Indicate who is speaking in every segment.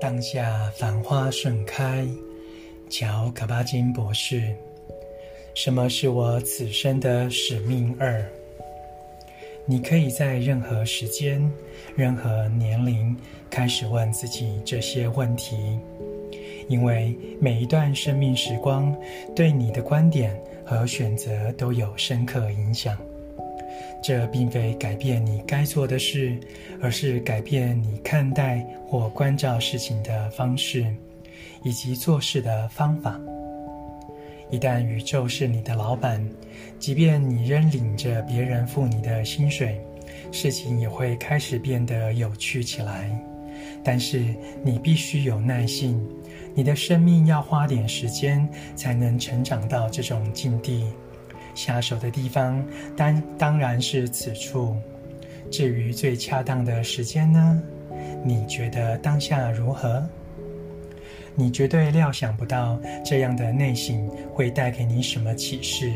Speaker 1: 当下繁花盛开，乔卡巴金博士。什么是我此生的使命二？你可以在任何时间、任何年龄开始问自己这些问题，因为每一段生命时光对你的观点和选择都有深刻影响。这并非改变你该做的事，而是改变你看待或关照事情的方式，以及做事的方法。一旦宇宙是你的老板，即便你仍领着别人付你的薪水，事情也会开始变得有趣起来。但是你必须有耐性，你的生命要花点时间才能成长到这种境地。下手的地方当当然是此处。至于最恰当的时间呢？你觉得当下如何？你绝对料想不到这样的内省会带给你什么启示。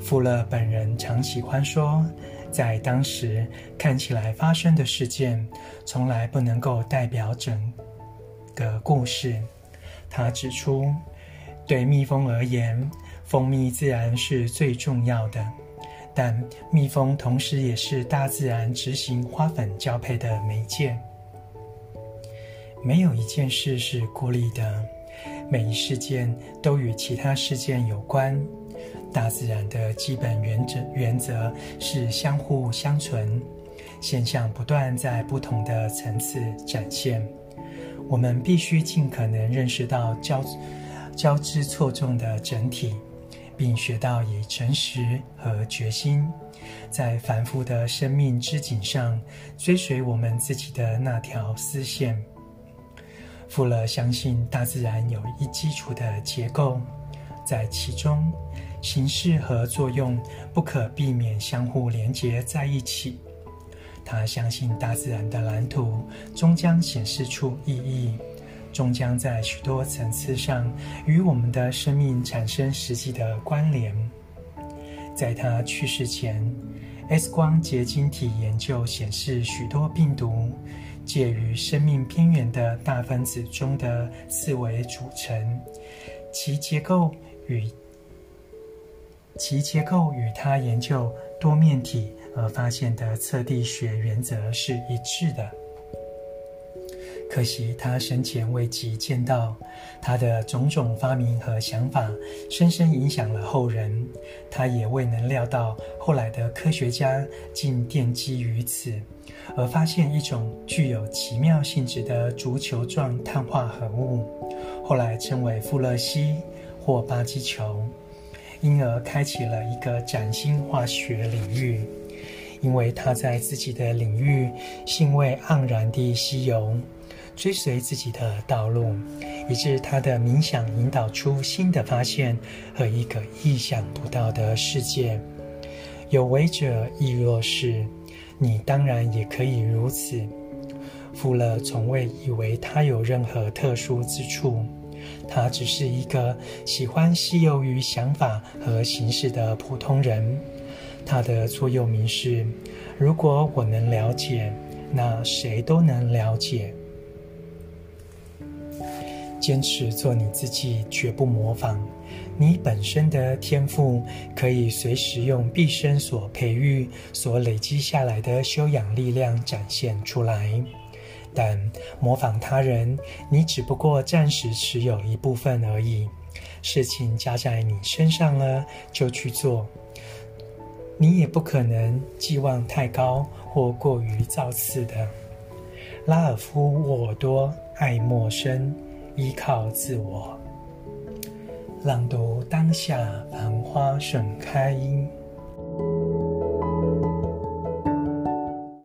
Speaker 1: 富勒本人常喜欢说，在当时看起来发生的事件，从来不能够代表整个故事。他指出，对蜜蜂而言，蜂蜜自然是最重要的，但蜜蜂同时也是大自然执行花粉交配的媒介。没有一件事是孤立的，每一事件都与其他事件有关。大自然的基本原则原则是相互相存，现象不断在不同的层次展现。我们必须尽可能认识到交交织错综的整体。并学到以诚实和决心，在繁复的生命之井上追随我们自己的那条丝线。富勒相信大自然有一基础的结构，在其中形式和作用不可避免相互连结在一起。他相信大自然的蓝图终将显示出意义。终将在许多层次上与我们的生命产生实际的关联。在他去世前，X 光结晶体研究显示，许多病毒介于生命边缘的大分子中的四维组成，其结构与其结构与他研究多面体而发现的测地学原则是一致的。可惜他生前未及见到，他的种种发明和想法深深影响了后人。他也未能料到后来的科学家竟奠基于此，而发现一种具有奇妙性质的足球状碳化合物，后来称为富勒烯或巴基球，因而开启了一个崭新化学领域。因为他在自己的领域兴味盎然地西游。追随自己的道路，以致他的冥想引导出新的发现和一个意想不到的世界。有为者亦若是，你当然也可以如此。富勒从未以为他有任何特殊之处，他只是一个喜欢西游于想法和形式的普通人。他的座右铭是：“如果我能了解，那谁都能了解。”坚持做你自己，绝不模仿。你本身的天赋可以随时用毕生所培育、所累积下来的修养力量展现出来。但模仿他人，你只不过暂时持有一部分而已。事情加在你身上了，就去做。你也不可能寄望太高或过于造次的。拉尔夫·沃尔多，爱默生。依靠自我，朗读当下繁花盛开音。